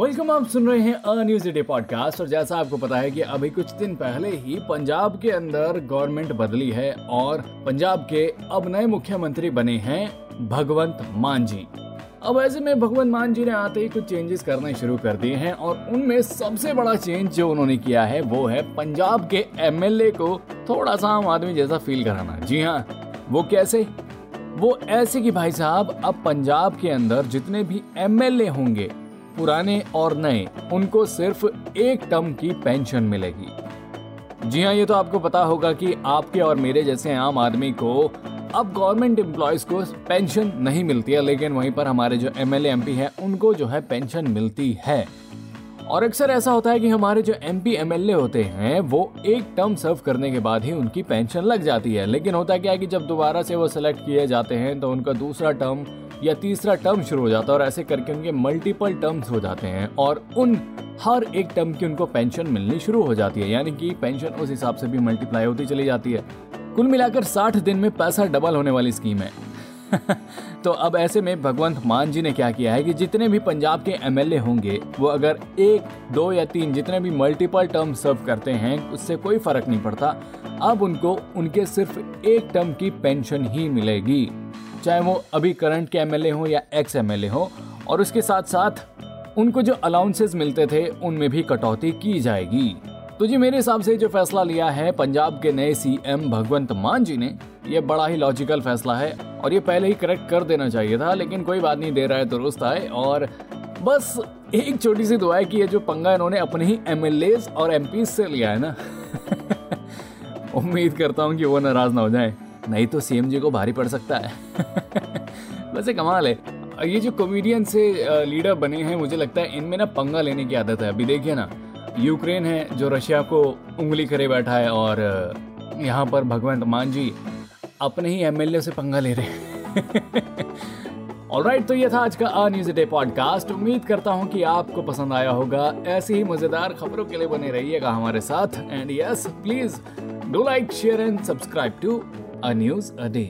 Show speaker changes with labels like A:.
A: Welcome आप सुन रहे हैं अ न्यूज़ डे पॉडकास्ट, और जैसा आपको पता है कि अभी कुछ दिन पहले ही पंजाब के अंदर गवर्नमेंट बदली है और पंजाब के अब नए मुख्यमंत्री बने हैं भगवंत मान जी। अब ऐसे में भगवंत मान जी ने आते ही कुछ चेंजेस करने शुरू कर दिए हैं, और उनमें सबसे बड़ा चेंज जो उन्होंने किया है वो है पंजाब के एमएलए को थोड़ा सा आम आदमी जैसा फील कराना। जी हाँ वो कैसे? वो ऐसे कि भाई साहब, अब पंजाब के अंदर जितने भी एमएलए होंगे पुराने और नए, उनको सिर्फ़ एक टर्म की पेंशन मिलेगी। जी हाँ ये तो आपको पता होगा कि आपके और मेरे जैसे आम आदमी को अब गवर्नमेंट एम्प्लॉयज़ को पेंशन नहीं मिलती है, लेकिन वहीं पर हमारे जो एम एल एम पी है, उनको जो है पेंशन मिलती है। और अक्सर ऐसा होता है कि हमारे जो M P M L A होते हैं, वो एक टर्म सर्व करने के बाद ही उनकी पेंशन लग जाती है। लेकिन होता क्या है कि जब दोबारा से वो सिलेक्ट किए जाते हैं तो उनका दूसरा टर्म या तीसरा टर्म शुरू हो जाता है और ऐसे करके उनके मल्टीपल टर्म्स हो जाते हैं और उन, हर एक टर्म की उनको पेंशन मिलनी शुरू हो जाती है। यानी कि पेंशन उस हिसाब से भी मल्टीप्लाई होती चली जाती है। कुल मिलाकर 60 दिन में पैसा डबल होने वाली स्कीम है। तो अब ऐसे में भगवंत मान जी ने क्या किया है कि जितने भी पंजाब के एमएलए होंगे, वो अगर एक, दो या तीन जितने भी मल्टीपल टर्म सर्व करते हैं, उससे कोई फ़र्क नहीं पड़ता। अब उनको, उनके सिर्फ़ एक टर्म की पेंशन ही मिलेगी। चाहे वो अभी करंट के एमएलए हो या एक्स एमएलए हो, और उसके साथ साथ उनको जो अलाउंसेस मिलते थे, उनमें भी कटौती की जाएगी। तो जी, मेरे हिसाब से जो फैसला लिया है, पंजाब के नए सीएम भगवंत मान जी ने, ये बड़ा ही लॉजिकल फैसला है, और ये पहले ही करेक्ट कर देना चाहिए था, लेकिन कोई बात नहीं, दे रहा है, दुरुस्त आए, और बस एक छोटी सी दुआ है कि ये जो पंगा इन्होंने अपने ही एम और एम से लिया है ना, उम्मीद करता हूँ कि वो नाराज़ ना हो जाए। नहीं तो सीएम जी को भारी पड़ सकता है। वैसे कमाल है। ये जो कॉमेडियन से लीडर बने हैं, मुझे लगता है इनमें ना पंगा लेने की आदत है। अभी देखिए ना, यूक्रेन है, जो रशिया को उंगली करे बैठा है और यहाँ पर भगवंत मान जी अपने ही एमएलए से पंगा ले रहे हैं। ऑलराइट तो ये था आज का अ न्यूज़ डे पॉडकास्ट उम्मीद करता हूँ कि आपको पसंद आया होगा। ऐसी ही मज़ेदार खबरों के लिए बने रहिएगा हमारे साथ। And yes please do like share and subscribe to a news a day